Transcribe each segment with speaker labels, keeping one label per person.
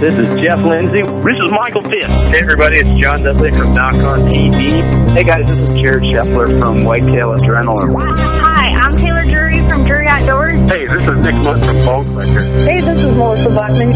Speaker 1: This is Jeff Lindsay. This is Michael Fitt. Hey everybody, it's John Dudley from Nock On TV. Hey guys, this is Jared Scheffler from Whitetail Adrenaline.
Speaker 2: Hi, I'm Taylor Drury from Drury
Speaker 1: Hey, this is Nick Mundt from Bone Collector.
Speaker 2: Hey, this is Melissa Bachman.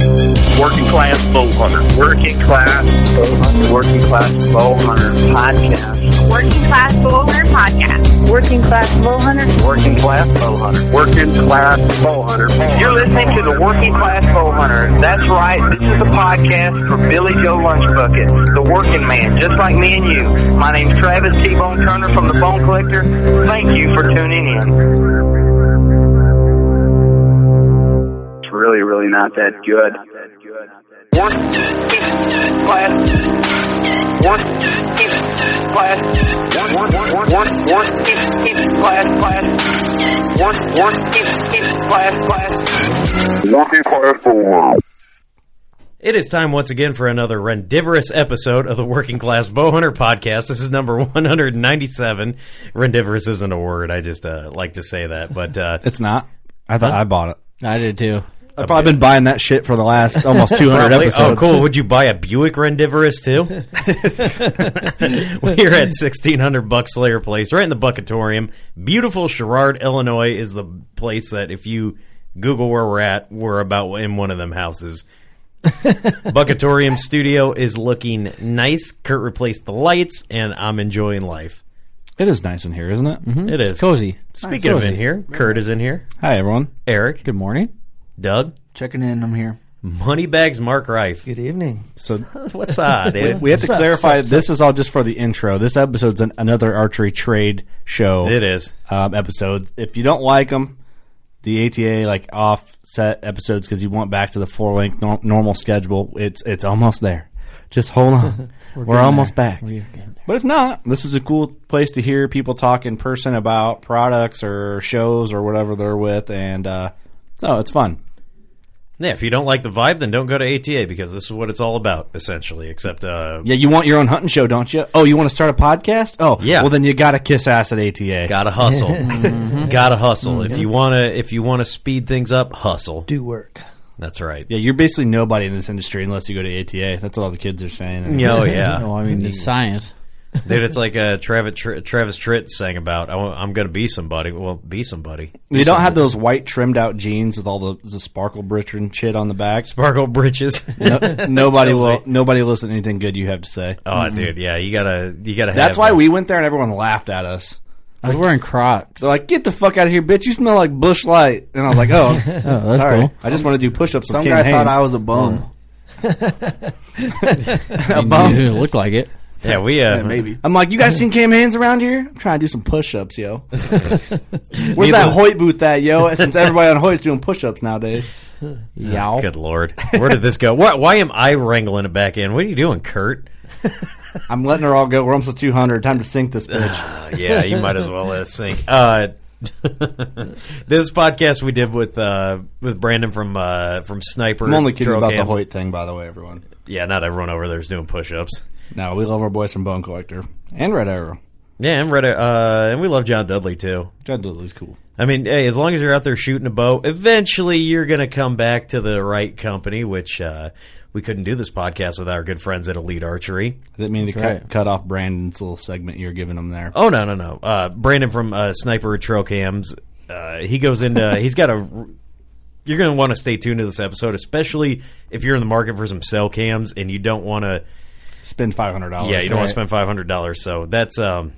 Speaker 1: Working Class Bow Hunter. Working Class Bow Hunter. Working Class Bow Hunter Podcast.
Speaker 2: Working Class Bow Hunter Podcast. Working Class Bow Hunter.
Speaker 1: Working Class Bow Hunter. Working Class Bow Hunter. You're listening to the Working Class Bow Hunter. That's right. This is a podcast for Billy Joe Lunchbucket, the working man, just like me and you. My name's Travis T-Bone Turner from the Bone Collector. Thank you for tuning in. Really, really not that good. Class. Class. Class, class. Class, class. Class for
Speaker 3: It is time once again for another rendivorous episode of the Working Class Bowhunter podcast. This is number 197. Rendivorous isn't a word. I just uh, like to say that, but uh,
Speaker 4: It's not. I thought I bought it.
Speaker 5: I did too.
Speaker 4: I've probably been buying that shit for the last almost 200 episodes.
Speaker 3: Oh, cool. Would you buy a Buick Rendivorous too? We're at sixteen hundred Buckslayer Place, right in the Buckatorium. Beautiful Sherrard, Illinois, is the place that if you Google where we're at, we're about in one of them houses. Buckatorium Studio is looking nice. Kurt replaced the lights, and I'm enjoying life.
Speaker 4: It is nice in here, isn't it? Mm-hmm.
Speaker 3: It is
Speaker 5: Cozy.
Speaker 3: Speaking of
Speaker 5: Cozy.
Speaker 3: in here, Kurt is in here.
Speaker 4: Hi, everyone.
Speaker 3: Eric,
Speaker 5: Good morning.
Speaker 3: Doug,
Speaker 6: Checking in, I'm here.
Speaker 3: Moneybags, Mark Reif.
Speaker 6: Good evening.
Speaker 4: So
Speaker 3: What's up, dude?
Speaker 4: we have to
Speaker 6: What's up,
Speaker 4: clarify
Speaker 6: what's up,
Speaker 4: this is all just for the intro. This episode's an, another archery trade show.
Speaker 3: It is.
Speaker 4: um, episode. If you don't like them, the ATA like offset episodes because you want back to the four length nor- normal schedule. It's it's almost there. Just hold on. We're,
Speaker 5: getting
Speaker 4: almost
Speaker 5: there.
Speaker 4: back.
Speaker 5: We're getting there.
Speaker 4: But if not, this is a cool place to hear people talk in person about products or shows or whatever they're with, and uh, so it's fun.
Speaker 3: Yeah, if you don't like the vibe, then don't go to ATA because this is what it's all about, essentially. Except, uh,
Speaker 4: Yeah, you want your own hunting show, don't you? Oh, you want to start a podcast? Oh,
Speaker 3: Yeah.
Speaker 4: Well, then you got to kiss ass at ATA.
Speaker 3: gotta hustle, mm-hmm. gotta hustle. If mm-hmm. you wanna, if you wanna speed things up, hustle.
Speaker 6: Do work.
Speaker 3: That's right.
Speaker 4: Yeah, you're basically nobody in this industry unless you go to ATA. That's what all the kids are saying.
Speaker 3: Oh yeah,
Speaker 5: Oh, I mean, it's mm. science.
Speaker 3: Dude. It's like uh, Travis Tr- Travis Tritt sang about. I am gonna be somebody. Well, be somebody.
Speaker 4: You don't have those white trimmed out jeans with all the, the sparkle britch and shit on the back.
Speaker 3: Sparkle britches.
Speaker 4: No, nobody will.
Speaker 3: me.
Speaker 4: Nobody listen to anything good you have to say.
Speaker 3: oh, dude, yeah. You gotta, you gotta.
Speaker 4: That's
Speaker 3: have
Speaker 4: why
Speaker 3: that.
Speaker 4: we went there and everyone laughed at us.
Speaker 5: I was wearing Crocs.
Speaker 4: They're like, "Get the fuck out of here, bitch! You smell like Busch Light." And I was like, "Oh,
Speaker 5: Oh, that's
Speaker 4: sorry.
Speaker 5: cool.
Speaker 4: I just want to do push-ups."
Speaker 6: Some
Speaker 4: with
Speaker 6: guy
Speaker 4: Ken
Speaker 6: thought I was a bum.
Speaker 5: a bum. you look like it.
Speaker 3: Yeah, we uh,
Speaker 6: Yeah, maybe.
Speaker 4: I'm like, you guys seen Cam Hanes around here? I'm trying to do some push-ups, yo. Where's
Speaker 3: Neither-
Speaker 4: that Hoyt booth at, yo? Since everybody on Hoyt's doing push-ups nowadays.
Speaker 7: Yow.
Speaker 3: Good lord, where did this go? Why, why am I wrangling it back in? What are you doing, Kurt?
Speaker 4: I'm letting her all go. We're almost at 200. Time to sink this bitch.
Speaker 3: Uh, yeah, you might as well uh, sing. Uh, this podcast we did with uh, with Brandon from uh, from Sniper.
Speaker 4: I'm only kidding
Speaker 3: Trail
Speaker 4: about the
Speaker 3: Cams.
Speaker 4: Hoyt thing, by the way, everyone.
Speaker 3: Yeah, not everyone over there is doing push-ups.
Speaker 4: No, we love our boys from Bone Collector and Red Arrow.
Speaker 3: Yeah, and Reddit, uh, and we love John Dudley too.
Speaker 4: John Dudley's cool.
Speaker 3: I mean, hey, as long as you're out there shooting a bow, eventually you're going to come back to the right company. Which uh, we couldn't do this podcast without our good friends at Elite Archery.
Speaker 4: I didn't mean to
Speaker 7: That's
Speaker 4: cut,
Speaker 7: right.
Speaker 4: cut off Brandon's little segment you're giving him there.
Speaker 3: Oh no, no, no. Uh, Brandon from uh, Sniper Trail Cams. Uh, he goes into. he's got a. You're going to want to stay tuned to this episode, especially if you're in the market for some cell cams and you don't want to.
Speaker 4: Spend $500.
Speaker 3: Yeah, you don't want to spend five hundred dollars. So that's um,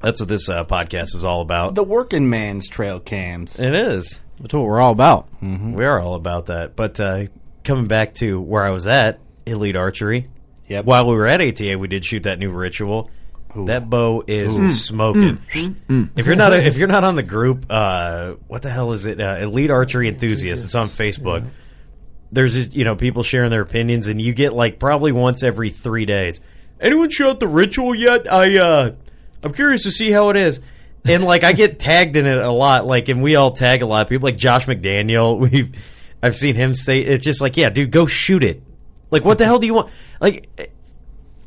Speaker 3: that's what this uh, podcast is all about.
Speaker 4: The working man's trail cams.
Speaker 3: it is.
Speaker 7: That's what we're all about.
Speaker 3: We are all about that. But uh, coming back to where I was at, Elite Archery.
Speaker 4: Yep.
Speaker 3: While we were at ATA, we did shoot that new ritual. That bow is smoking. If you're not if you're not on the group, uh, what the hell is it? Uh, Elite Archery Enthusiasts. It's on Facebook. There's just you know people sharing their opinions, and you get like probably once every three days. Anyone shot the ritual yet? I uh, I'm curious to see how it is. And like I get tagged in it a lot, like and we all tag a lot of people, like Josh McDaniel. We've I've seen him say it's just like, yeah, dude, go shoot it. Like, what the hell do you want? Like,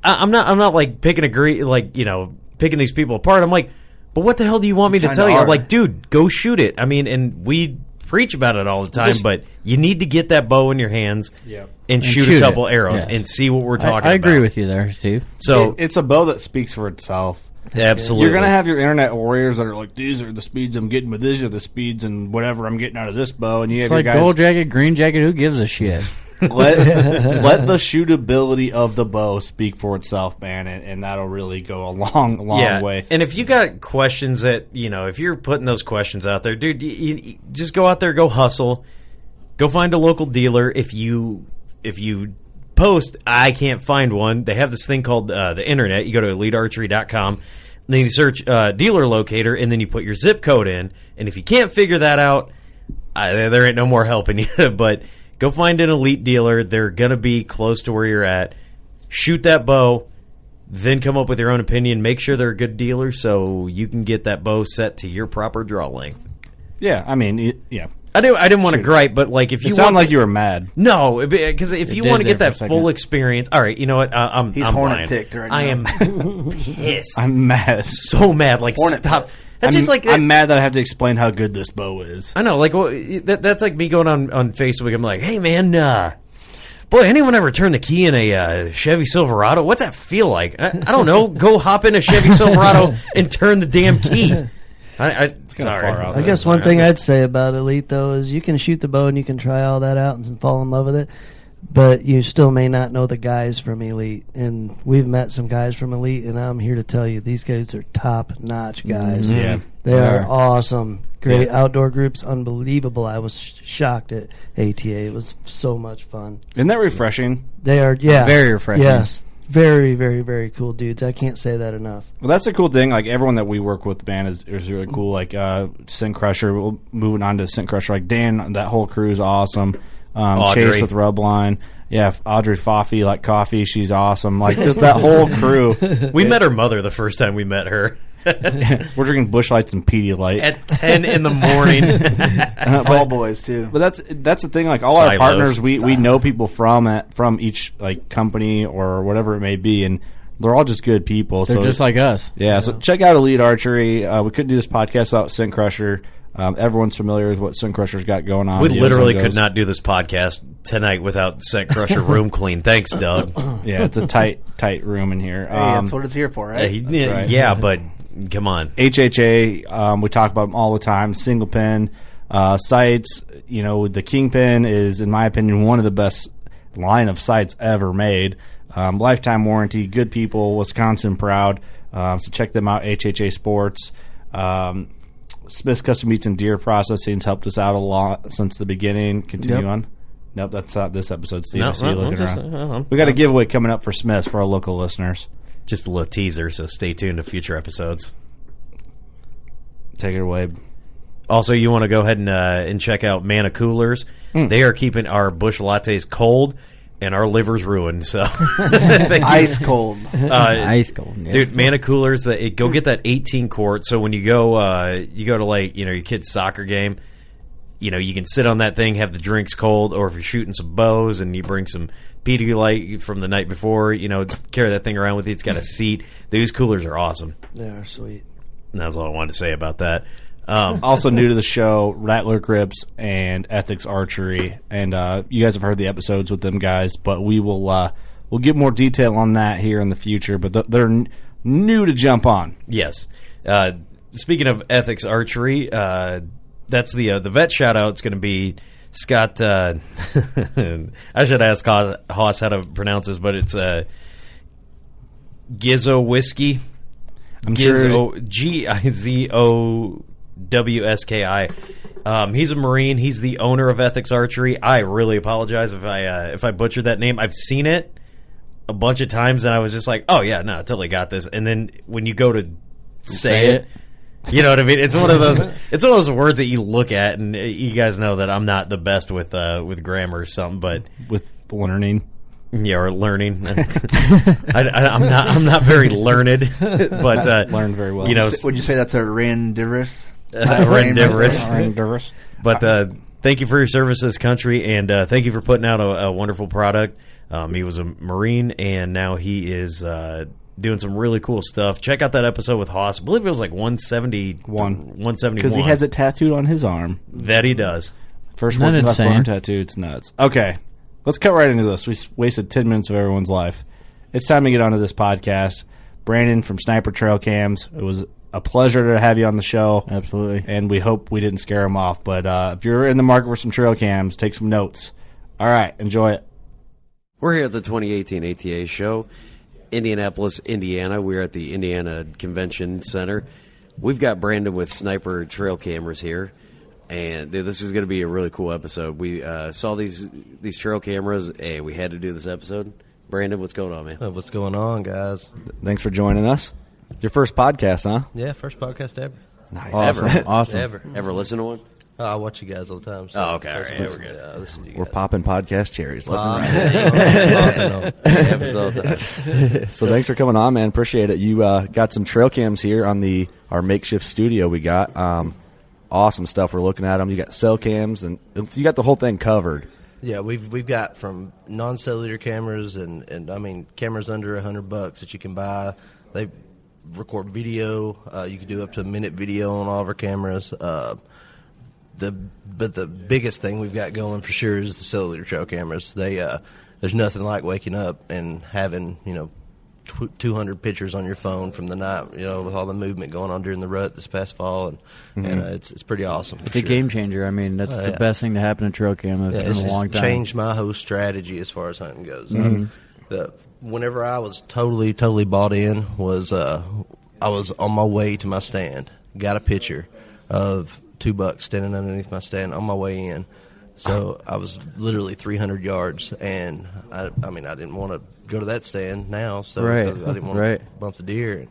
Speaker 3: I, I'm not I'm not like picking agree like you know picking these people apart. I'm like, but what the hell do you want me to tell you? I'm like, dude, go shoot it. I mean, and we preach about it all the time,
Speaker 6: Just-
Speaker 3: but you need to get that bow in your hands and, shoot,
Speaker 7: shoot
Speaker 3: a
Speaker 7: it.
Speaker 3: couple arrows
Speaker 7: Yes.
Speaker 3: and see what we're
Speaker 7: I,
Speaker 3: talking
Speaker 7: I agree
Speaker 3: about.
Speaker 7: with you there, Steve.
Speaker 3: So
Speaker 4: It- it's a bow that speaks for itself.
Speaker 3: absolutely,
Speaker 4: You're gonna have your internet warriors that are like, these are the speeds I'm getting, but these are the speeds and whatever I'm getting out of this bow, and you
Speaker 7: It's
Speaker 4: have
Speaker 7: like
Speaker 4: your guys.
Speaker 7: gold jacket, green jacket. Who gives a shit?
Speaker 4: let let the shootability of the bow speak for itself, man, and, and that'll really go a long, long
Speaker 3: yeah.
Speaker 4: way.
Speaker 3: And if you got questions that you know, if you're putting those questions out there, dude, you, you, just go out there, go hustle, go find a local dealer. If you if you post, I can't find one. They have this thing called uh, the internet. You go to elitearchery.com. And then you search uh, dealer locator, and then you put your zip code in. And if you can't figure that out, I, there ain't no more helping you. but go find an elite dealer. They're gonna be close to where you're at. Shoot that bow, then come up with your own opinion. Make sure they're a good dealer so you can get that bow set to your proper draw length.
Speaker 4: yeah, I mean, it, yeah.
Speaker 3: I do. I didn't want to gripe, but like if
Speaker 4: You
Speaker 3: you
Speaker 4: sound
Speaker 3: want,
Speaker 4: like you were mad.
Speaker 3: no, because if you want to get that full experience, all right. You know what? Uh, I'm
Speaker 6: He's
Speaker 3: I'm
Speaker 6: hornet
Speaker 3: lying.
Speaker 6: ticked right
Speaker 3: I
Speaker 6: now.
Speaker 3: am pissed.
Speaker 4: I'm mad.
Speaker 3: so mad. Like
Speaker 6: Hornet
Speaker 3: stop.
Speaker 6: pissed.
Speaker 3: That's
Speaker 4: I'm,
Speaker 3: just like
Speaker 4: I'm mad that I have to explain how good this bow is.
Speaker 3: I know, like well, that, that's like me going on on Facebook. I'm like, hey man, uh, boy, anyone ever turn the key in a uh, Chevy Silverado? What's that feel like? I, I don't know. Go hop in a Chevy Silverado and turn the damn key. I, I sorry.
Speaker 4: far out
Speaker 8: I guess one thing I'd say about Elite though is you can shoot the bow and you can try all that out and fall in love with it, but you still may not know the guys from Elite. And we've met some guys from Elite, and I'm here to tell you these guys are top notch guys.
Speaker 4: Yeah.
Speaker 8: they are
Speaker 7: are.
Speaker 8: awesome. Great outdoor groups, unbelievable. I was sh- shocked at ATA. It was so much fun.
Speaker 4: Isn't that refreshing?
Speaker 8: They are yeah,
Speaker 7: Very refreshing.
Speaker 8: Yes, very very very cool dudes. I can't say that enough.
Speaker 4: Well, that's a cool thing. Like everyone that we work with, man, is, is really cool. Like uh, Scent Crusher, we'll, moving on to Scent Crusher. Like Dan, that whole crew is awesome. Um, Chase with Rubline, yeah, Audrey Foffy, like coffee, she's awesome. Like just that whole crew.
Speaker 3: We met her mother the first time we met her
Speaker 4: We're drinking Busch Lights and Pedialyte.
Speaker 3: at ten in the morning.
Speaker 4: Uh,
Speaker 6: Tall boys too.
Speaker 4: but that's that's the thing. Like all our partners, we, we know people from it, from each like company or whatever it may be, and they're all just good people.
Speaker 7: They're
Speaker 4: so
Speaker 7: just like us.
Speaker 4: Yeah, so check out Elite Archery. Uh, we couldn't do this podcast without Scent Crusher. Um, everyone's familiar with what Scent Crusher's got going on.
Speaker 3: we
Speaker 4: The
Speaker 3: literally could not do this podcast tonight without Scent Crusher room clean. Thanks, Doug.
Speaker 4: Yeah, it's a tight, tight room in here.
Speaker 6: Hey,
Speaker 4: Um,
Speaker 6: that's what it's here for,
Speaker 3: Yeah,
Speaker 6: right?
Speaker 3: he-
Speaker 4: right.
Speaker 3: yeah, but come on.
Speaker 4: HHA, um, we talk about them all the time. Single pin uh, sights. You know, the Kingpin is, in my opinion, one of the best line of sights ever made. Um, lifetime warranty, good people, Wisconsin proud. Um, so check them out. HHA Sports. Um, Smith's Custom Meats and Deer Processing's helped us out a lot since the beginning. Continue
Speaker 8: Yep.
Speaker 4: on. Nope, that's not this episode, Steve.
Speaker 3: No,
Speaker 4: I see you
Speaker 3: no, I'm
Speaker 4: looking
Speaker 3: just-
Speaker 4: around.
Speaker 3: uh,
Speaker 4: we got a giveaway coming up for Smiths for our local listeners.
Speaker 3: just a little teaser. So stay tuned to future episodes.
Speaker 9: Take it away.
Speaker 3: Also, you want to go ahead and uh, and check out Mana Coolers.
Speaker 9: Hmm.
Speaker 3: They are keeping our Busch lattes cold and our livers ruined. So
Speaker 4: Ice cold.
Speaker 3: Uh,
Speaker 7: Ice cold, yeah.
Speaker 3: dude. Mana Coolers. That It, go get that 18 quart. So when you go, uh, you go to like you know your kid's soccer game. You know you can sit on that thing, have the drinks cold, or if you're shooting some bows and you bring some PD light from the night before, you know carry that thing around with you. It's got a seat. These coolers are awesome.
Speaker 8: They are sweet.
Speaker 3: And that's all I wanted to say about that. Um,
Speaker 9: Also new to the show, Rattler Grips and Ethics Archery, and uh, you guys have heard the episodes with them guys, but we will uh, we'll get more detail on that here in the future. But th- they're n- new to jump on.
Speaker 3: Yes. Uh, speaking of ethics archery, uh, that's the uh, the vet shout out. is going to be Scott. Uh, I should ask Haas Haas how to pronounce this, but it's uh, Gizowski.
Speaker 9: I'm sure-
Speaker 3: G I Z O W S K I. Um, he's a Marine. He's the owner of Ethics Archery. I really apologize if I uh, if I butchered that name. I've seen it a bunch of times, and I was just like, "Oh yeah, no, I totally got this." And then when you go to say,
Speaker 7: Say
Speaker 3: it,
Speaker 7: it.
Speaker 3: you know what I mean? It's one of those. It's one of those words that you look at, and uh, you guys know that I'm not the best with uh, with grammar or something, but
Speaker 9: with learning.
Speaker 3: Yeah, or learning. I, am not. I'm not very learned, but uh,
Speaker 9: Learned very well.
Speaker 3: You know,
Speaker 4: Would you say that's a randivorous?
Speaker 3: Uh, Rendivorous.
Speaker 9: Rendivorous.
Speaker 3: But uh, thank you for your service to this country, and uh, thank you for putting out a, a wonderful product. Um, he was a Marine, and now he is uh, doing some really cool stuff. Check out that episode with Haas. I believe it was like 171. 171.
Speaker 9: Because he has it tattooed on his arm.
Speaker 3: That he does.
Speaker 9: First
Speaker 7: Isn't that
Speaker 9: working
Speaker 7: insane?
Speaker 9: arm tattoo. It's nuts. Okay, let's cut right into this. We s- wasted ten minutes of everyone's life. It's time to get onto this podcast. Brandon from Sniper Trail Cams. It was a pleasure to have you on the show.
Speaker 7: Absolutely.
Speaker 9: And we hope we didn't scare him off. But uh, if you're in the market for some trail cams, take some notes. All right, enjoy it.
Speaker 10: We're here at the 2018 ATA show, Indianapolis, Indiana. We're at the Indiana Convention Center. We've got Brandon with sniper trail cameras here, and th- this is going to be a really cool episode. We uh, saw these these trail cameras, and we had to do this episode. Brandon, what's going on, man?
Speaker 11: Uh, What's going on, guys?
Speaker 9: Thanks for joining us. It's your first podcast, huh?
Speaker 11: Yeah, first podcast ever.
Speaker 9: Nice.
Speaker 10: Ever,
Speaker 7: Awesome.
Speaker 11: Ever.
Speaker 10: ever listen to one?
Speaker 11: Oh, I watch you guys all the time. So
Speaker 10: Oh, okay, all right, yeah, we're good.
Speaker 11: Yeah, listen to you
Speaker 9: We're
Speaker 11: guys.
Speaker 9: popping podcast cherries. Left right.
Speaker 11: yeah, you it all the time.
Speaker 9: So thanks for coming on, man. Appreciate it. You uh, got some trail cams here on the our makeshift studio. We got um, awesome stuff. We're looking at them. You got cell cams, and you got the whole thing covered.
Speaker 11: Yeah, we've we've got from non-cellular cameras and, and I mean cameras under a hundred bucks that you can buy. They record video. Uh, you can do up to a minute video on all of our cameras. Uh, the but the biggest thing we've got going for sure is the cellular trail cameras. They uh, there's nothing like waking up and having you know. tw- 200 pictures on your phone from the night, you know, with all the movement going on during the rut this past fall, and, and uh, it's it's pretty awesome. for
Speaker 7: It's a game changer. I mean, that's
Speaker 11: Oh,
Speaker 7: the
Speaker 11: yeah.
Speaker 7: best thing to happen to trail cam
Speaker 11: Yeah,
Speaker 7: in a long time.
Speaker 11: changed my whole strategy as far as hunting goes.
Speaker 7: Mhm.
Speaker 11: Uh, the whenever I was totally totally bought in was uh, I was on my way to my stand, got a picture of two bucks standing underneath my stand on my way in. So I was literally 300 yards, and I, I mean I didn't want to go to that stand now, so
Speaker 7: Right,
Speaker 11: I didn't want
Speaker 7: right.
Speaker 11: to bump the deer, and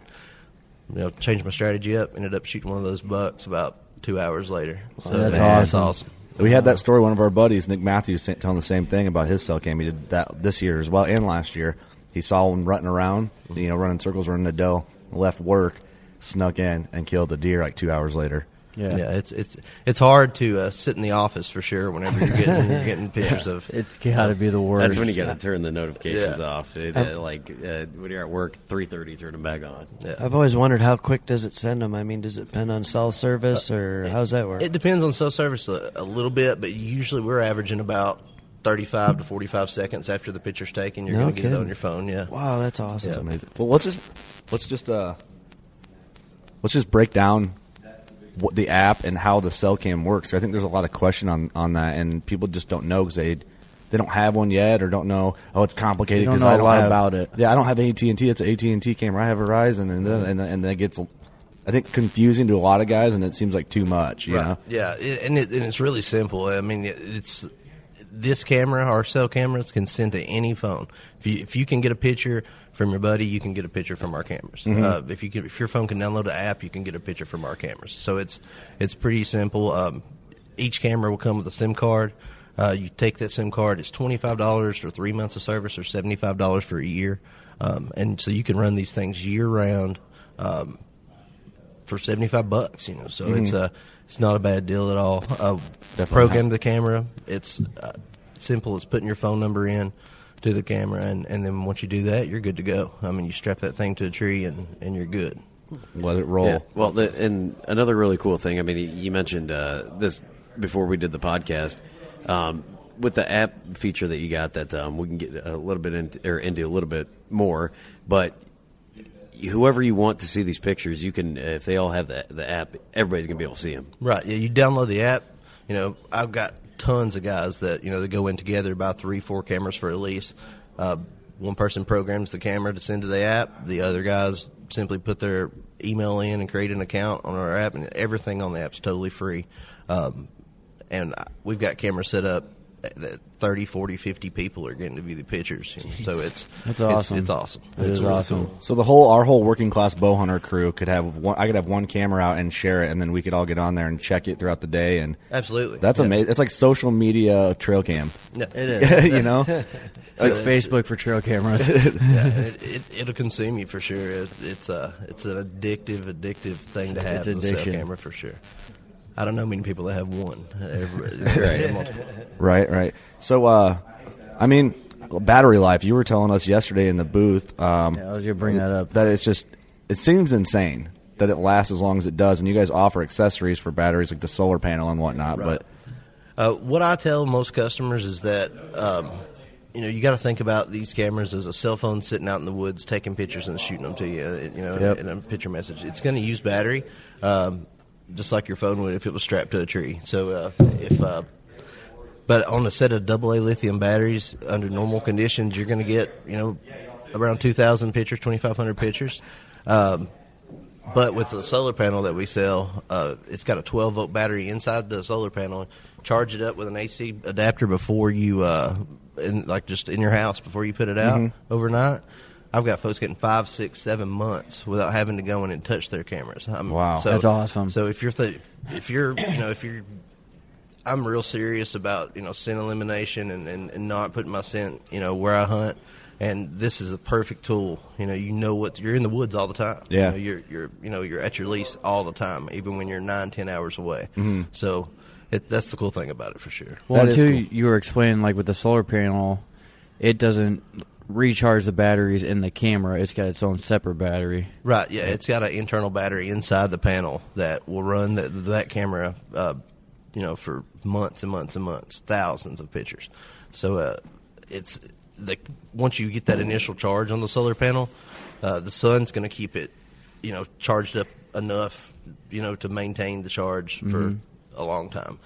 Speaker 11: you know changed my strategy up. Ended up shooting one of those bucks about two hours later. So
Speaker 9: That's
Speaker 11: that's
Speaker 9: awesome.
Speaker 11: awesome.
Speaker 9: We had that story. One of our buddies, Nick Matthews, telling the same thing about his cell cam. He did that this year as well, and last year. He saw one running around, you know, running circles, running the doe. Left work, snuck in, and killed the deer like two hours later.
Speaker 7: Yeah.
Speaker 11: Yeah, it's it's it's hard to uh, sit in the office for sure whenever you're getting you're getting pictures of.
Speaker 7: It's gotta be the worst.
Speaker 10: That's when you got to turn the notifications
Speaker 11: Yeah.
Speaker 10: off. It, uh, like uh, when you're at work, 3:30, turn them back on.
Speaker 11: Yeah.
Speaker 8: I've always wondered how quick does it send them? I mean, does it depend on cell service or how's that work?
Speaker 11: It depends on cell service a, a little bit, but usually we're averaging about 35 to 45 seconds after the picture's taken. You're
Speaker 8: No
Speaker 11: going to get it on your phone. Yeah.
Speaker 8: Wow, that's awesome.
Speaker 9: That's amazing. Well, let's just let's just uh let's just break down what the app and how the cell cam works. I think there's a lot of question on on that, and people just don't know because they they don't have one yet or don't know. Oh, it's complicated because
Speaker 7: know
Speaker 9: I
Speaker 7: a
Speaker 9: don't
Speaker 7: lot
Speaker 9: have,
Speaker 7: about it.
Speaker 9: Yeah, I don't have AT and T. It's an AT and T camera. I have Verizon, and then, and and that gets I think confusing to a lot of guys, and it seems like too much. You
Speaker 11: Right.
Speaker 9: know.
Speaker 11: Yeah, and, it, and it's really simple. I mean, it's this camera, our cell cameras, can send to any phone. If you if you can get a picture from your buddy, you can get a picture from our cameras.
Speaker 9: Mhm.
Speaker 11: Uh, if you can, if your phone can download an app, you can get a picture from our cameras. So it's it's pretty simple. Um, each camera will come with a SIM card. Uh, you take that SIM card. It's twenty five dollars for three months of service, or seventy five dollars for a year. Um, and so you can run these things year round um, for seventy five bucks. You know, so
Speaker 9: Mhm.
Speaker 11: it's a it's not a bad deal at all. Uh, program
Speaker 9: not.
Speaker 11: the camera. It's uh, simple It's putting your phone number in to the camera, and, and then once you do that, you're good to go. I mean, you strap that thing to a tree, and, and you're good.
Speaker 9: Let it roll.
Speaker 10: Yeah. Well, the, and another really cool thing. I mean, you- you mentioned uh, this before we did the podcast. Um, with the app feature that you got, that um, we can get a little bit into, or into a little bit more, but whoever you want to see these pictures, you can. If they all have the, the app, everybody's gonna be able to see them.
Speaker 11: Right. Yeah. You download the app. You know, I've got tons of guys that you know they go in together, about three, four cameras for a lease. Uh, one person programs the camera to send to the app. The other guys simply put their email in and create an account on our app, and everything on the app's totally free. Um, and we've got cameras set up that 30, 40, 50 people are getting to view the pictures. you know, So it's
Speaker 9: That's awesome.
Speaker 11: It's awesome.
Speaker 9: It
Speaker 11: it's
Speaker 9: is awesome. So the whole our whole working class bow hunter crew could have one. I could have one camera out and share it, and then we could all get on there and check it throughout the day. And
Speaker 11: Absolutely.
Speaker 9: that's
Speaker 11: Yeah.
Speaker 9: amazing. It's like social media trail cam.
Speaker 11: Yeah.
Speaker 7: It is.
Speaker 9: you know,
Speaker 7: like Facebook for trail cameras.
Speaker 11: yeah, it, it, it'll consume you for sure. It, it's a it's an addictive, addictive thing to have.
Speaker 7: It's
Speaker 11: the cell
Speaker 7: addiction.
Speaker 11: camera for sure. I don't know many people that have one.
Speaker 9: Right. right, right. So, uh, I mean, battery life. You were telling us yesterday in the booth. Um,
Speaker 7: Yeah, I was gonna bring that up.
Speaker 9: That it's just it seems insane that it lasts as long as it does, and you guys offer accessories for batteries like the solar panel and whatnot.
Speaker 11: Right. Uh, what I tell most customers is that um, you know you got to think about these cameras as a cell phone sitting out in the woods taking pictures and shooting them to you. You know,
Speaker 9: Yep.
Speaker 11: in a picture message. It's going to use battery, um, just like your phone would if it was strapped to a tree. So uh, if uh, but on a set of AA lithium batteries under normal conditions, you're going to get you know around 2,000 pictures, 2,500 pictures. Um, but with the solar panel that we sell, uh, it's got a 12 volt battery inside the solar panel. Charge it up with an AC adapter before you, uh, in, like just in your house before you put it out
Speaker 9: Mhm.
Speaker 11: overnight. I've got folks getting five, six, seven months without having to go in and touch their cameras. I'm,
Speaker 9: Wow.
Speaker 11: so,
Speaker 7: That's awesome.
Speaker 11: So if you're th- if you're you know if you're I'm real serious about you know scent elimination and, and, and not putting my scent you know where I hunt, and this is a perfect tool. You know, you know what you're in the woods all the time.
Speaker 9: Yeah.
Speaker 11: you know, you're you're you know you're at your lease all the time, even when you're nine ten hours away.
Speaker 9: Mhm.
Speaker 11: So it, that's the cool thing about it for sure.
Speaker 7: Well, until you were explaining, like with the solar panel, it doesn't recharge the batteries in the camera. It's got its own separate battery.
Speaker 11: Right. Yeah, it's got an internal battery inside the panel that will run that that camera, uh, you know, for months and months and months, thousands of pictures. So uh, it's the once you get that initial charge on the solar panel, uh, the sun's going to keep it, you know, charged up enough, you know, to maintain the charge for
Speaker 7: Mhm.
Speaker 11: a long time.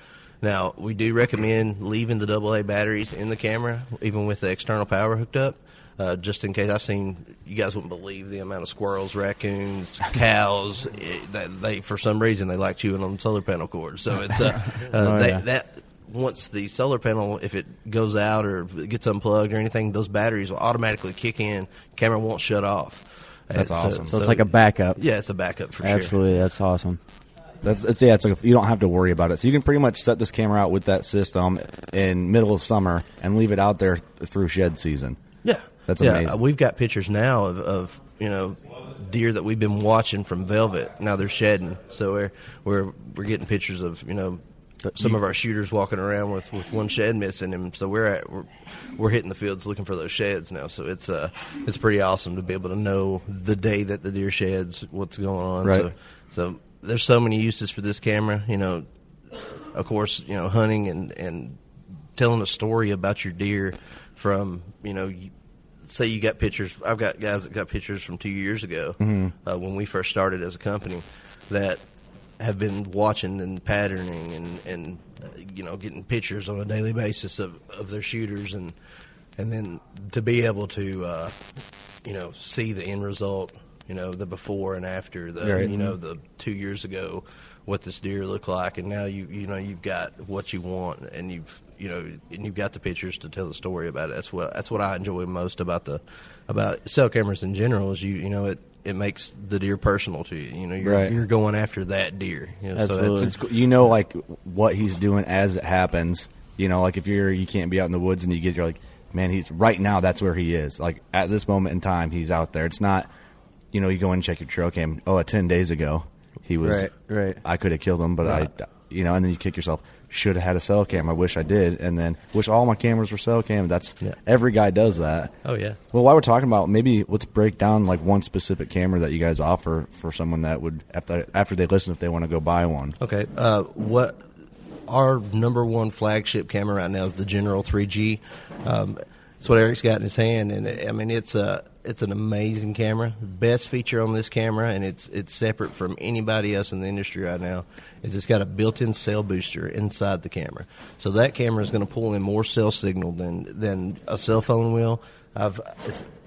Speaker 11: Now, we do recommend leaving the AA batteries in the camera, even with the external power hooked up, uh, just in case. I've seen you guys wouldn't believe the amount of squirrels, raccoons, cows it, that they, for some reason, they like chewing on solar panel cords. So it's uh, uh,
Speaker 7: Oh,
Speaker 11: they,
Speaker 7: yeah.
Speaker 11: that once the solar panel, if it goes out or it gets unplugged or anything, those batteries will automatically kick in. Camera won't shut off.
Speaker 9: That's
Speaker 11: And
Speaker 9: awesome.
Speaker 7: So, it's like a backup.
Speaker 11: Yeah, it's a backup for sure.
Speaker 7: Absolutely, that's awesome.
Speaker 9: That's it's, yeah. It's like you don't have to worry about it. So you can pretty much set this camera out with that system in middle of summer and leave it out there th- through shed season.
Speaker 11: Yeah,
Speaker 9: That's
Speaker 11: yeah,
Speaker 9: amazing.
Speaker 11: We've got pictures now of, of you know deer that we've been watching from velvet. Now they're shedding, so we're we're we're getting pictures of you know some of our shooters walking around with, with one shed missing him. So we're at we're, we're hitting the fields looking for those sheds now. So it's uh it's pretty awesome to be able to know the day that the deer sheds what's going on.
Speaker 9: Right.
Speaker 11: So so there's so many uses for this camera. You know, of course, you know hunting and and telling a story about your deer from you know. Say you got pictures. I've got guys that got pictures from two years ago
Speaker 9: Mhm.
Speaker 11: uh, when we first started as a company that have been watching and patterning and and uh, you know getting pictures on a daily basis of, of their shooters and and then to be able to uh, you know see the end result you know the before and after the
Speaker 9: Right.
Speaker 11: you know the two years ago what this deer looked like and now you you know you've got what you want and you've you know, and you've got the pictures to tell the story about it. That's what that's what I enjoy most about the about cell cameras in general. Is you you know it it makes the deer personal to you. You know, you're
Speaker 9: Right.
Speaker 11: you're going after that deer. You know, so that's,
Speaker 9: It's you know, like what he's doing as it happens. You know, like if you're you can't be out in the woods and you get you're like, man, he's right now. That's where he is. Like at this moment in time, he's out there. It's not, you know, you go in and check your trail cam. Oh, uh, ten days ago, he was.
Speaker 7: Right, right.
Speaker 9: I could have killed him, but
Speaker 11: Right.
Speaker 9: I, you know, and then you kick yourself. Should have had a cell cam. I wish I did, and then wish all my cameras were cell cam. That's
Speaker 11: Yeah.
Speaker 9: every guy does that.
Speaker 11: Oh, yeah.
Speaker 9: Well, while we're talking about, maybe let's break down like one specific camera that you guys offer for someone that would after after they listen if they want to go buy one.
Speaker 11: Okay. Uh, what our number one flagship camera right now is the General 3G. Um, it's what Eric's got in his hand, and I mean it's a it's an amazing camera. The best feature on this camera, and it's it's separate from anybody else in the industry right now, is it's got a built-in cell booster inside the camera. So that camera is going to pull in more cell signal than than a cell phone will. I've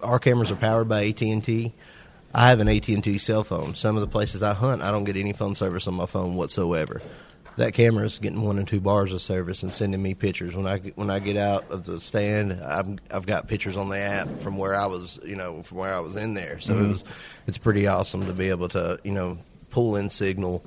Speaker 11: our cameras are powered by AT and T. I have an AT and T cell phone. Some of the places I hunt, I don't get any phone service on my phone whatsoever. That camera is getting one and two bars of service and sending me pictures. When I get- when I get out of the stand, I've I've got pictures on the app from where I was, you know, from where I was in there. So it
Speaker 9: Mhm.
Speaker 11: was it's pretty awesome to be able to, you know, pull in signal,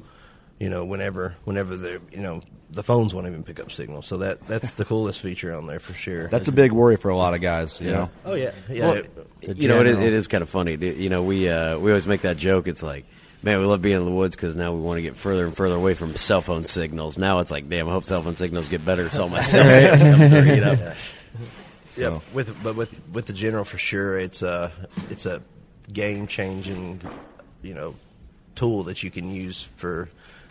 Speaker 11: you know, whenever whenever the you know the phones won't even pick up signal. So that that's the coolest feature on there for sure.
Speaker 9: That's a big worry for a lot of guys. You know.
Speaker 11: Oh yeah, yeah.
Speaker 10: Well, you know, it, is- it is kind of funny. You know, we uh, we always make that joke. It's like, man, we love being in the woods because now we want to get further and further away from cell phone signals. Now it's like, damn, I hope cell phone signals get better so my cell phones come through. You know?
Speaker 11: Yeah, with but with with the general for sure, it's a it's a game changing, you know, tool that you can use for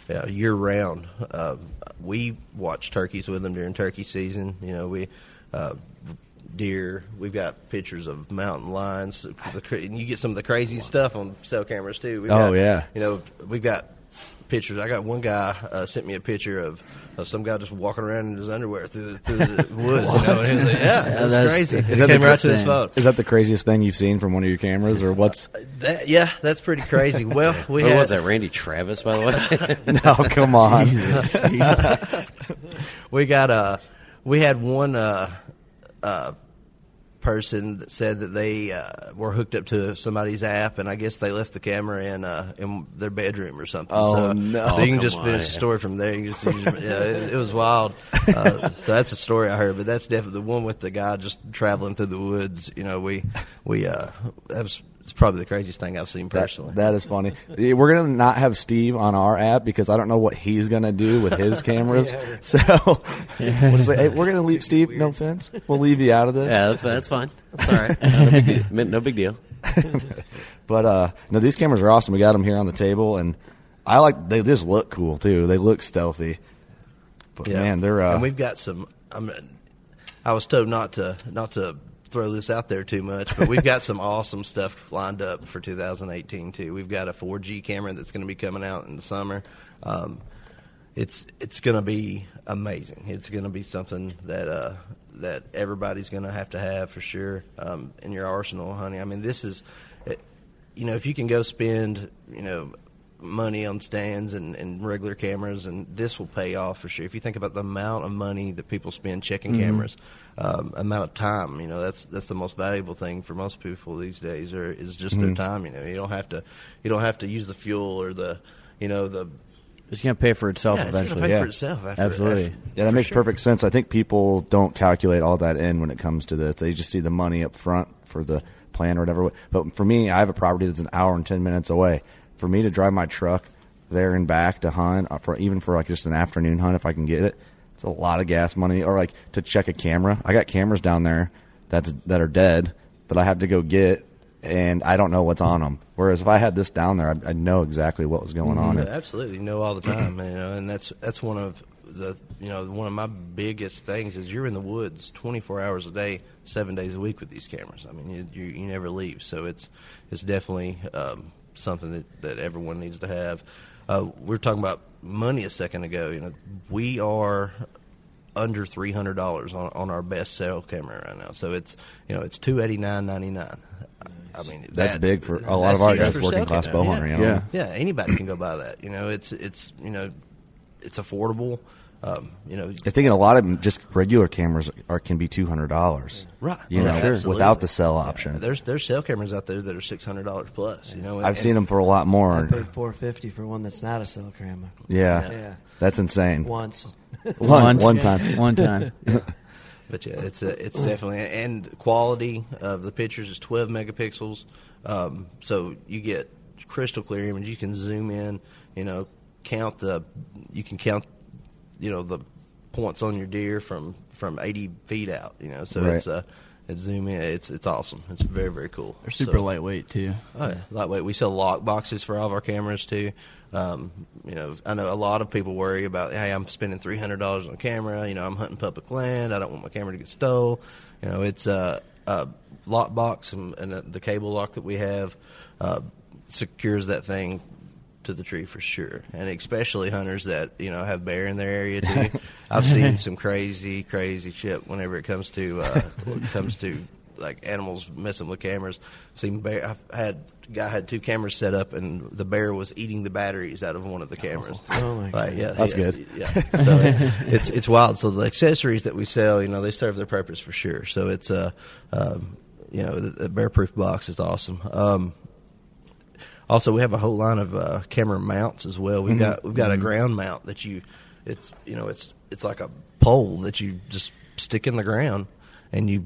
Speaker 11: uh, year round. Uh, we watch turkeys with them during turkey season. You know, we uh, deer. We've got pictures of mountain lions. And you get some of the crazy stuff on cell cameras too. We've
Speaker 9: Oh,
Speaker 11: got,
Speaker 9: yeah.
Speaker 11: you know, we've got pictures. I got one guy uh, sent me a picture of. Of some guy just walking around in his underwear through the, through the woods, you know, and was like, "Yeah, that's,
Speaker 9: That's-
Speaker 11: crazy."
Speaker 9: Is
Speaker 11: It
Speaker 9: that
Speaker 11: came right to his phone.
Speaker 9: Is that the craziest thing you've seen from one of your cameras, or what's?
Speaker 11: That, yeah, that's pretty crazy. Well, we had,
Speaker 10: was that, Randy Travis, by the way?
Speaker 9: no, come on.
Speaker 11: we got uh we had one uh uh person that said that they uh, were hooked up to somebody's app and I guess they left the camera in uh in their bedroom or something.
Speaker 9: Oh,
Speaker 11: so,
Speaker 9: no.
Speaker 11: So you can
Speaker 9: Come
Speaker 11: just
Speaker 9: on.
Speaker 11: finish the story from there. You just, you just- yeah, it, it was wild. Uh, so that's a story I heard, but that's definitely the one with the guy just traveling through the woods. You know, we we uh that was it's probably the craziest thing I've seen personally.
Speaker 9: That is funny. We're gonna not have Steve on our app because I don't know what he's gonna do with his cameras. So we'll say, hey, we're gonna leave Steve. No offense, we'll leave you out of this.
Speaker 10: Yeah, that's, that's fine. That's all right. No big deal. No big deal.
Speaker 9: but uh, no, these cameras are awesome. We got them here on the table, and I like. They just look cool too. They look stealthy. But man, they're. Uh,
Speaker 11: and we've got some. I mean, I was told not to not to throw this out there too much, but we've got some awesome stuff lined up for 2018 too. We've got a 4G camera that's going to be coming out in the summer. Um, it's it's going to be amazing. It's going to be something that uh, that everybody's going to have to have for sure um, in your arsenal, honey. I mean, this is, it, you know, if you can go spend, you know, money on stands and, and regular cameras, and this will pay off for sure. If you think about the amount of money that people spend checking
Speaker 9: Mhm.
Speaker 11: cameras, um, amount of time, you know, that's that's the most valuable thing for most people these days, or is just
Speaker 7: Mhm.
Speaker 11: their time. You know, you don't have to you don't have to use the fuel or the you know the
Speaker 7: It's going to pay for itself
Speaker 11: Yeah, it's gonna
Speaker 7: eventually.
Speaker 11: pay for itself after-
Speaker 7: Absolutely.
Speaker 11: after-
Speaker 9: Yeah, that
Speaker 11: For
Speaker 9: makes
Speaker 11: sure.
Speaker 9: perfect sense. I think people don't calculate all that in when it comes to this. They just see the money up front for the plan or whatever. But for me, I have a property that's an hour and ten minutes away. For me to drive my truck there and back to hunt, uh, for even for like just an afternoon hunt, if I can get it, it's a lot of gas money. Or like to check a camera, I got cameras down there that's that are dead that I have to go get, and I don't know what's on them. Whereas if I had this down there, I'd, I'd know exactly what was going on.
Speaker 11: Yeah, absolutely, you know all the time, you know, and that's that's one of the you know one of my biggest things is you're in the woods 24 hours a day, seven days a week with these cameras. I mean, you you, you never leave, so it's it's definitely um, something that that everyone needs to have. Uh, we were talking about money a second ago. You know, we are under three hundred dollars on on our best cell camera right now. So it's you know it's two eighty nine ninety nine. I mean
Speaker 9: That's big for a lot of our
Speaker 11: huge
Speaker 9: guys working class
Speaker 11: camera.
Speaker 9: bow hunter,
Speaker 11: Yeah.
Speaker 9: you know?
Speaker 11: yeah, anybody can go buy that. You know, it's it's you know, it's affordable. Um, you know,
Speaker 9: I think in a lot of them, just regular cameras are can be two hundred dollars.
Speaker 11: Right.
Speaker 9: You know,
Speaker 11: Absolutely.
Speaker 9: without the cell option.
Speaker 11: there's there's cell cameras out there that are six hundred dollars plus. You know, and-
Speaker 9: I've seen them for a lot more.
Speaker 8: I
Speaker 9: more.
Speaker 8: paid four fifty for one that's not a cell camera.
Speaker 9: Yeah.
Speaker 8: yeah.
Speaker 9: That's insane.
Speaker 8: Once.
Speaker 9: One,
Speaker 7: Once.
Speaker 9: one time.
Speaker 7: One time.
Speaker 11: But yeah, it's a, it's definitely and the quality of the pictures is 12 megapixels, um, so you get crystal clear image. You can zoom in, you know, count the, you can count, you know, the points on your deer from from 80 feet out. You know, so
Speaker 9: Right.
Speaker 11: it's uh, it's zoom in. It's it's awesome. It's very very cool.
Speaker 6: They're super
Speaker 11: So-
Speaker 6: lightweight too.
Speaker 11: Oh, yeah. Lightweight. We sell lock boxes for all of our cameras too. Um, you know, I know a lot of people worry about, hey, I'm spending three hundred dollars on a camera. You know, I'm hunting public land. I don't want my camera to get stole. You know, it's a, a lock box and, and the- the cable lock that we have uh, secures that thing to the tree for sure, and especially hunters that you know have bear in their area too. I've seen some crazy, crazy shit whenever it comes to uh, when it comes to like animals messing with cameras. I've seen bear. I've had guy had two cameras set up, and the bear was eating the batteries out of one of the cameras.
Speaker 8: Oh, my
Speaker 11: Like, yeah,
Speaker 9: That's
Speaker 11: yeah,
Speaker 9: good.
Speaker 11: Yeah, so it, it's it's wild. So the accessories that we sell, you know, they serve their purpose for sure. So it's a, um, you know, the, the bear proof box is awesome. Um, also, we have a whole line of uh, camera mounts as well. We've
Speaker 9: Mhm.
Speaker 11: got we've got a ground mount that you, it's you know it's it's like a pole that you just stick in the ground, and you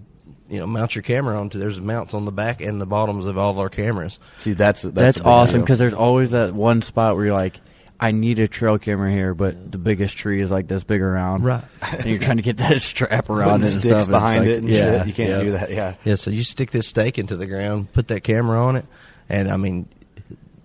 Speaker 11: you know mount your camera onto. There's mounts on the back and the bottoms of all of our cameras.
Speaker 9: See, that's that's,
Speaker 7: That's, awesome because there's always that one spot where you're like, I need a trail camera here, but the biggest tree is like this big around.
Speaker 11: Right.
Speaker 7: And you're trying to get that strap around it and
Speaker 9: sticks
Speaker 7: stuff. and it's
Speaker 9: behind
Speaker 7: like-
Speaker 9: it and
Speaker 7: yeah,
Speaker 9: shit. You can't
Speaker 7: yeah.
Speaker 9: do that. Yeah.
Speaker 11: Yeah, so you stick this stake into the ground, put that camera on it, and I mean,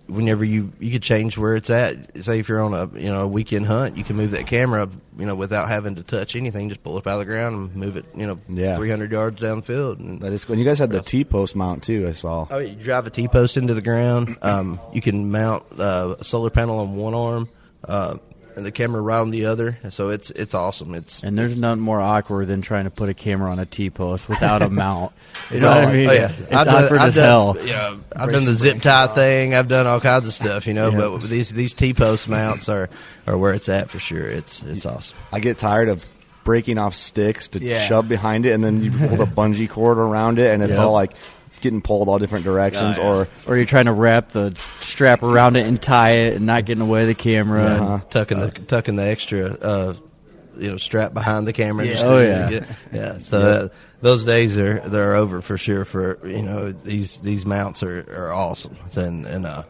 Speaker 11: whenever you you could change where it's at. Say if you're on a you know a weekend hunt, you can move that camera you know without having to touch anything. Just pull it up out of the ground and move it you know
Speaker 9: Yeah.
Speaker 11: 300 yards down the field. And
Speaker 9: That is cool. And you guys had the T post mount too. I saw.
Speaker 11: Oh, you drive a T post into the ground. Um, you can mount uh, a solar panel on one arm, uh, and the camera right on the other. So it's it's awesome. It's
Speaker 7: And there's nothing more awkward than trying to put a camera on a T post without a mount. You
Speaker 11: It's
Speaker 7: know what I mean?
Speaker 11: Oh yeah,
Speaker 7: It's
Speaker 11: I've done,
Speaker 7: awkward
Speaker 11: I've
Speaker 7: as
Speaker 11: done,
Speaker 7: hell.
Speaker 11: You know, I've done the zip tie thing. I've done all kinds of stuff. You know, but these these T post mounts are are where it's at for sure. It's it's awesome.
Speaker 9: I get tired of breaking off sticks to
Speaker 11: Yeah.
Speaker 9: shove behind it, and then you pull the bungee cord around it, and it's
Speaker 7: Yep.
Speaker 9: all like getting pulled all different directions.
Speaker 7: Oh, yeah.
Speaker 9: Or
Speaker 7: or you're trying to wrap the strap around it and tie it and not getting away the camera.
Speaker 11: Yeah,
Speaker 7: and-
Speaker 9: Uh-huh.
Speaker 11: tucking the tucking the extra uh, you know strap behind the camera.
Speaker 7: Yeah.
Speaker 11: just
Speaker 7: Oh, yeah.
Speaker 11: get- yeah. So
Speaker 7: Yeah.
Speaker 11: Uh, those days are they're over for sure. For you know these these mounts are, are awesome. And and uh,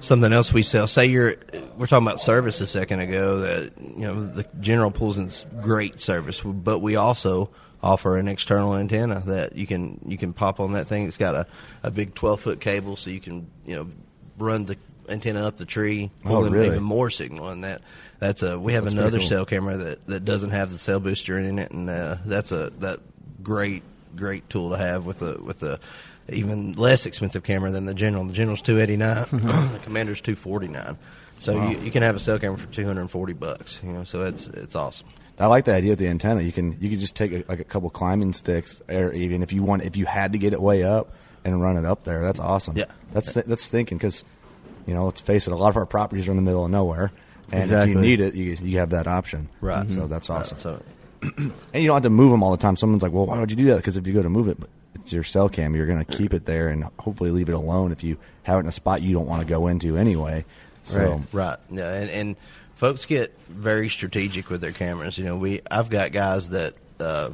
Speaker 11: something else we sell. Say you're we're talking about service a second ago. That you know the General pulls in great service, but we also offer an external antenna that you can you can pop on that thing. It's got a, a big twelve foot cable, so you can you know run the antenna up the tree, pull
Speaker 9: Oh,
Speaker 11: in
Speaker 9: really?
Speaker 11: even more signal. And that that's a we have
Speaker 9: That's
Speaker 11: another
Speaker 9: cool.
Speaker 11: cell camera that, that doesn't have the cell booster in it, and uh, that's a that great great tool to have with a with a even less expensive camera than the general. The general's two eighty nine, the commander's two forty nine. So
Speaker 9: Wow.
Speaker 11: you, you can have a cell camera for two hundred and forty bucks. You know, so it's it's awesome.
Speaker 9: I like the idea of the antenna. You can you can just take a, like a couple climbing sticks, or even if you want, if you had to get it way up and run it up there. That's awesome.
Speaker 11: Yeah.
Speaker 9: that's that's thinking because you know let's face it, a lot of our properties are in the middle of nowhere, and if you need it, you you have that option.
Speaker 11: Right.
Speaker 9: So mm-hmm. that's awesome.
Speaker 11: So
Speaker 9: and you don't have to move them all the time. Someone's like, "Well, why would you do that?" Because if you go to move it, but it's your cell cam, you're going to keep it there and hopefully leave it alone if you have it in a spot you don't want to go into anyway. So
Speaker 11: right, yeah, and, and folks get very strategic with their cameras. You know, we I've got guys that uh,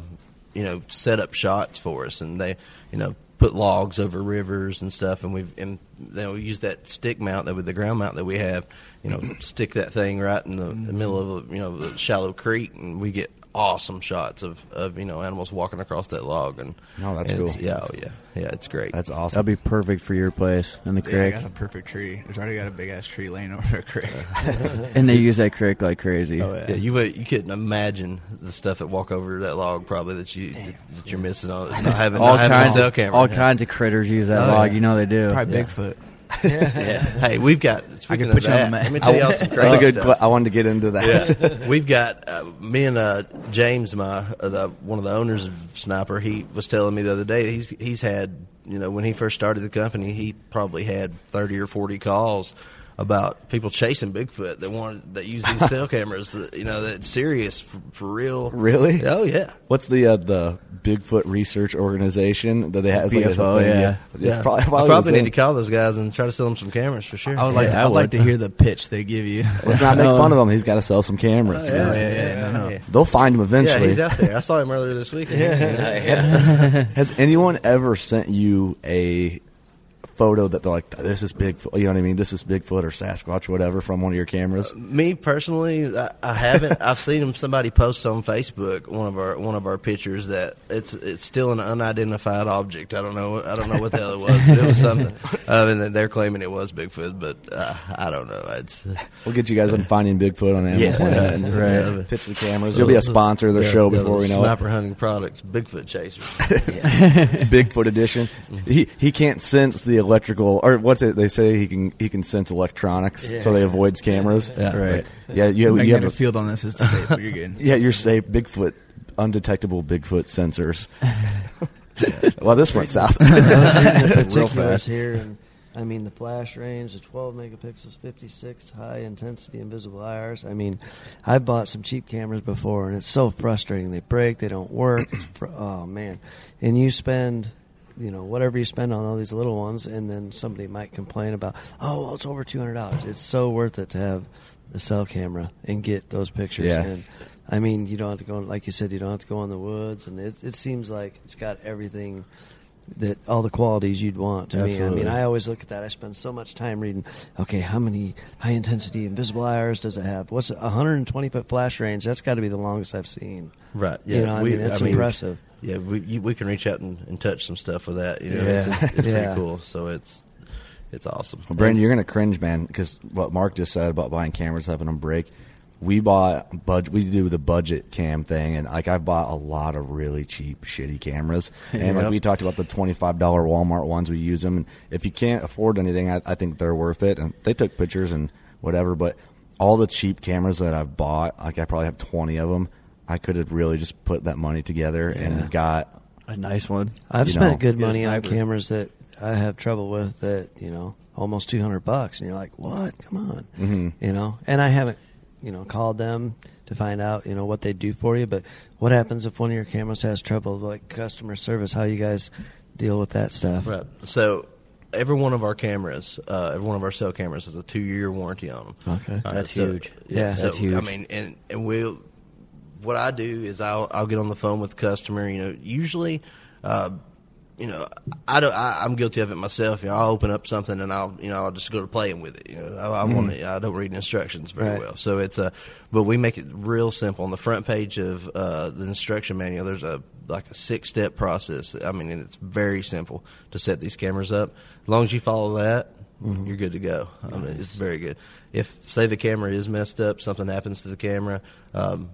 Speaker 11: you know set up shots for us, and they you know put logs over rivers and stuff, and we've and they'll use that stick mount that with the ground mount that we have. You know, stick that thing right in the, the middle of a you know a shallow creek, and we get awesome shots of, of you know animals walking across that log. And
Speaker 9: Oh, that's
Speaker 11: and
Speaker 9: cool.
Speaker 11: Yeah, oh yeah, yeah, it's great.
Speaker 9: That's awesome.
Speaker 7: That'd be perfect for your place in the
Speaker 6: Yeah, I
Speaker 7: creek.
Speaker 6: got a perfect tree. There's already got a big ass tree laying over a creek.
Speaker 7: and they use that creek like crazy.
Speaker 6: Oh, yeah.
Speaker 11: Yeah, you would, you couldn't imagine the stuff that walk over that log probably that you that, that you're missing on not having
Speaker 7: all
Speaker 11: not having
Speaker 7: kinds
Speaker 11: cell
Speaker 7: of
Speaker 11: camera.
Speaker 7: all kinds of critters use that
Speaker 11: Oh,
Speaker 7: log.
Speaker 11: yeah.
Speaker 7: You know they do.
Speaker 6: Probably
Speaker 11: Yeah.
Speaker 6: Bigfoot.
Speaker 11: Yeah. Hey, we've got. Speaking
Speaker 6: put
Speaker 11: of
Speaker 6: you on the map.
Speaker 11: let me tell y'all some crazy
Speaker 9: that's a good.
Speaker 11: stuff.
Speaker 9: Cl- I wanted to get into that.
Speaker 11: Yeah, we've got uh, me and uh, James, my uh, the, one of the owners of Sniper. He was telling me the other day he's he's had you know when he first started the company, he probably had thirty or forty calls about people chasing Bigfoot that wanted that use these cell cameras. That, you know, that's serious for, for real.
Speaker 9: Really?
Speaker 11: Oh yeah.
Speaker 9: What's the uh, the Bigfoot Research Organization that they have? like
Speaker 7: BFO, yeah.
Speaker 11: Yeah.
Speaker 9: probably, probably
Speaker 11: probably need to call those guys and try to sell them some cameras for sure.
Speaker 6: I would like.
Speaker 7: Yeah,
Speaker 6: to, I'd like to hear the pitch they give you.
Speaker 9: Let's not make fun of him. He's got to sell some cameras.
Speaker 11: Oh, yeah,
Speaker 6: yeah, yeah, no, no.
Speaker 9: They'll find him eventually.
Speaker 11: Yeah, he's out there. I saw him earlier this week. yeah.
Speaker 9: Has anyone ever sent you a photo that they're like, "This is Bigfoot"? You know what I mean? This is Bigfoot or Sasquatch, or whatever, from one of your cameras.
Speaker 11: Me personally, I, I haven't. I've seen him. Somebody post on Facebook one of our one of our pictures that it's it's still an unidentified object. I don't know. I don't know what the hell it was, but it was something. Uh, and they're claiming it was Bigfoot, but uh, I don't know. It's
Speaker 9: We'll get you guys on finding Bigfoot on Animal
Speaker 11: Yeah.
Speaker 9: Planet and
Speaker 7: Right.
Speaker 9: pitch the cameras. You'll be a sponsor of the
Speaker 11: Yeah,
Speaker 9: show before we know
Speaker 11: Sniper hunting products, Bigfoot chasers.
Speaker 9: it. Bigfoot edition. He he can't sense the electrical or what's it? They say he can he can sense electronics, so they avoids cameras.
Speaker 11: Yeah.
Speaker 6: Right.
Speaker 9: Yeah, you, you
Speaker 6: Magnetic
Speaker 9: have a,
Speaker 6: field on this is disabled. You're good.
Speaker 9: yeah, you're safe. Bigfoot undetectable Bigfoot sensors. well, this went south.
Speaker 8: I was reading the
Speaker 9: Real fast.
Speaker 8: here, and I mean the flash range, the 12 megapixels, 56 high intensity invisible IRs. I mean, I've bought some cheap cameras before, and it's so frustrating. They break, they don't work. It's fr- oh man, and you spend. You know, whatever you spend on all these little ones, and then somebody might complain about, oh, well, it's over two hundred dollars. It's so worth it to have the cell camera and get those pictures.
Speaker 9: Yeah.
Speaker 8: And I mean, you don't have to go, like you said, you don't have to go in the woods, and it, it seems like it's got everything that all the qualities you'd want to me. I mean, I always look at that. I spend so much time reading. Okay, how many high intensity invisible IRs does it have? What's a 120 foot flash range? That's got to be the longest I've seen.
Speaker 11: Right.
Speaker 8: You
Speaker 11: Yeah.
Speaker 8: know, I
Speaker 11: we-
Speaker 8: mean, it's
Speaker 11: I mean,
Speaker 8: impressive.
Speaker 11: Yeah, we you, we can reach out and, and touch some stuff with that. You know,
Speaker 8: Yeah.
Speaker 11: it's, it's
Speaker 8: Yeah.
Speaker 11: pretty cool. So it's it's awesome.
Speaker 9: Well, Brandon, you're gonna cringe, man, because what Mark just said about buying cameras having them break. We bought budget. We do the budget cam thing, and like I've bought a lot of really cheap, shitty cameras. And like we talked about the twenty five dollar Walmart ones, we use them. And if you can't afford anything, I, I think they're worth it. And they took pictures and whatever. But all the cheap cameras that I've bought, like I probably have twenty of them. I could have really just put that money together
Speaker 8: Yeah.
Speaker 9: and got
Speaker 7: A nice one.
Speaker 8: I've spent
Speaker 9: know,
Speaker 8: good money on cameras that I have trouble with. That you know, almost 200 bucks, and you're like, what? Come on,
Speaker 9: Mhm.
Speaker 8: you know. And I haven't, you know, called them to find out, you know, what they do for you. But what happens if one of your cameras has trouble, like customer service? How you guys deal with that stuff?
Speaker 11: Right. So every one of our cameras, uh, every one of our cell cameras has a two year warranty on them.
Speaker 8: Okay.
Speaker 7: That's
Speaker 11: so-
Speaker 7: huge.
Speaker 8: Yeah.
Speaker 11: so,
Speaker 7: That's huge.
Speaker 11: I mean, and and we'll. What I do is I'll I'll get on the phone with the customer. You know, usually. Uh, you know, I don't. I, I'm guilty of it myself. You know, I'll open up something and I'll, you know, I'll just go to playing with it. You know, I, I to. I don't read instructions very
Speaker 8: Right.
Speaker 11: well, so it's a. But we make it real simple. On the front page of uh, the instruction manual, there's a like a six step process. I mean, it's very simple to set these cameras up. As long as you follow that, you're good to go. I mean, it's very good. If say the camera is messed up, something happens to the camera, um,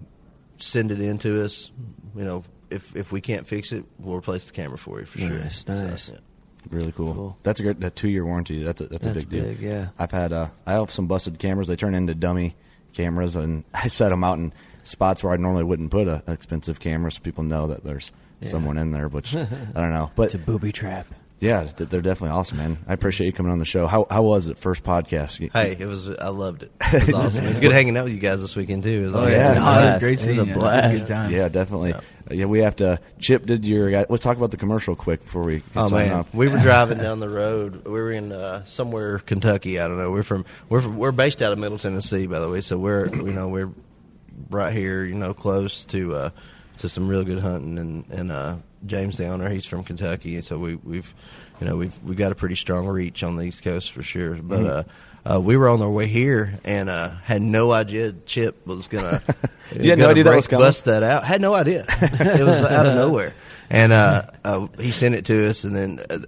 Speaker 11: send it in to us. You know, if if we can't fix it, we'll replace the camera for you for sure.
Speaker 8: Nice, nice.
Speaker 11: So, yeah.
Speaker 9: Really cool.
Speaker 8: Cool.
Speaker 9: That's a great that two year warranty. That's a, that's,
Speaker 8: That's
Speaker 9: a big deal.
Speaker 8: yeah.
Speaker 9: I've had uh, I have some busted cameras. They turn into dummy cameras, and I set them out in spots where I normally wouldn't put a, an expensive camera, so people know that there's
Speaker 8: Yeah.
Speaker 9: someone in there. Which I don't know, but
Speaker 7: It's a booby trap.
Speaker 9: Yeah, they're definitely awesome, man. I appreciate you coming on the show. How how was it first podcast? You-
Speaker 11: Hey, it was. I loved it. It was awesome. It was good hanging out with you guys this weekend too. It was
Speaker 9: Oh,
Speaker 11: awesome.
Speaker 9: yeah.
Speaker 6: No, it was
Speaker 7: blast.
Speaker 6: great
Speaker 7: It was
Speaker 6: seeing
Speaker 7: a
Speaker 6: you. It was
Speaker 7: blast.
Speaker 6: a good time.
Speaker 9: yeah, definitely. Uh, Yeah, we have to. Chip did your. Let's talk about the commercial quick before we. Get
Speaker 11: Oh man,
Speaker 9: off.
Speaker 11: we were driving down the road. We were in uh, somewhere Kentucky. I don't know. We're from we're from, we're based out of Middle Tennessee, by the way. So we're you know we're right here, you know, close to uh, to some real good hunting. And and uh, James the owner, he's from Kentucky, and so we we've you know we've we've got a pretty strong reach on the East Coast for sure. But
Speaker 9: Mm-hmm.
Speaker 11: uh, uh, we were on our way here and uh, had no idea Chip was gonna.
Speaker 9: You had no idea that
Speaker 11: break-
Speaker 9: was coming?
Speaker 11: Bust that out. Had no idea. it was out of nowhere. And uh, uh, he sent it to us, and then uh,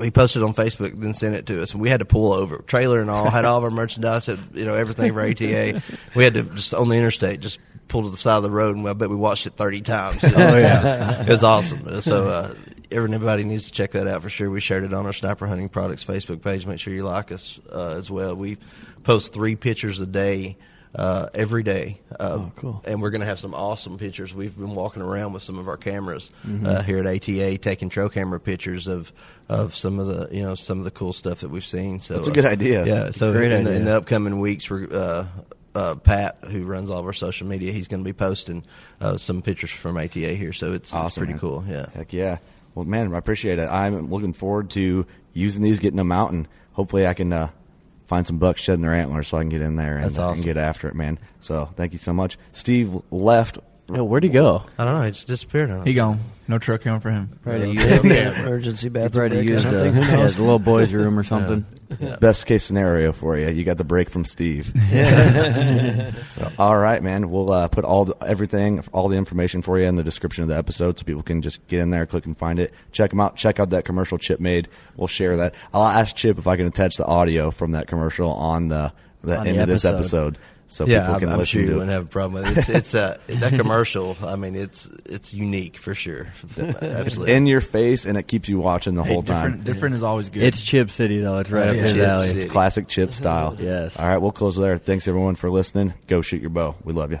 Speaker 11: he posted on Facebook, then sent it to us, and we had to pull over, trailer and all, had all of our merchandise, had, you know, everything for ATA. We had to just on the interstate, just pull to the side of the road, and I bet we watched it thirty times.
Speaker 7: Oh, yeah.
Speaker 11: it was awesome. So. Uh, Everybody needs to check that out for sure. We shared it on our Sniper Hunting Products Facebook page. Make sure you like us uh, as well. We post three pictures a day uh, every day. Uh,
Speaker 8: Oh, cool.
Speaker 11: And we're going to have some awesome pictures. We've been walking around with some of our cameras
Speaker 8: Mhm.
Speaker 11: uh, here at ATA, taking trail camera pictures of of some of the you know some of the cool stuff that we've seen. So
Speaker 9: That's a
Speaker 11: uh,
Speaker 9: good idea.
Speaker 11: Yeah. So
Speaker 9: Great
Speaker 11: in, The, in the upcoming weeks, we're. Uh, uh, Pat, who runs all of our social media, he's going to be posting uh, some pictures from ATA here, so it's, it's
Speaker 9: Awesome,
Speaker 11: pretty
Speaker 9: man.
Speaker 11: cool. Yeah,
Speaker 9: Heck yeah. Well, man, I appreciate it. I'm looking forward to using these, getting them out, and hopefully I can uh, find some bucks shedding their antlers so I can get in there and, uh, and get after it, man. So thank you so much. Steve left.
Speaker 7: Yo, where'd he go?
Speaker 11: I don't know. He just disappeared. On us.
Speaker 6: He gone. No truck coming for him.
Speaker 7: Probably
Speaker 8: Yeah.
Speaker 7: to use,
Speaker 8: Yeah. Emergency
Speaker 7: He
Speaker 8: bathroom
Speaker 7: probably
Speaker 8: break or
Speaker 7: used the,
Speaker 8: something. Who
Speaker 7: yeah, the little boys' room or something.
Speaker 9: Best case scenario for you. You got the break from Steve. So, all right, man. We'll uh, put all the, everything, all the information for you in the description of the episode, so people can just get in there, click and find it. Check them out. Check out that commercial Chip made. We'll share that. I'll ask Chip if I can attach the audio from that commercial on the the
Speaker 7: On
Speaker 9: end
Speaker 7: the
Speaker 9: of this
Speaker 7: episode.
Speaker 9: episode, so
Speaker 11: yeah,
Speaker 9: people
Speaker 11: I'm,
Speaker 9: can
Speaker 11: I'm
Speaker 9: listen
Speaker 11: sure you
Speaker 9: to
Speaker 11: wouldn't
Speaker 9: it.
Speaker 11: have a problem with it. It's, it's uh, that commercial. I mean, it's it's unique for sure. Absolutely.
Speaker 9: in your face, and it keeps you watching the
Speaker 6: Hey,
Speaker 9: whole time.
Speaker 6: different, different is always good.
Speaker 7: It's Chip City though. It's right up
Speaker 11: Yeah,
Speaker 7: his
Speaker 11: Chip
Speaker 7: alley.
Speaker 11: City.
Speaker 9: It's classic Chip style.
Speaker 7: Yes.
Speaker 9: All right, we'll close there. Thanks everyone for listening. Go shoot your bow. We love you.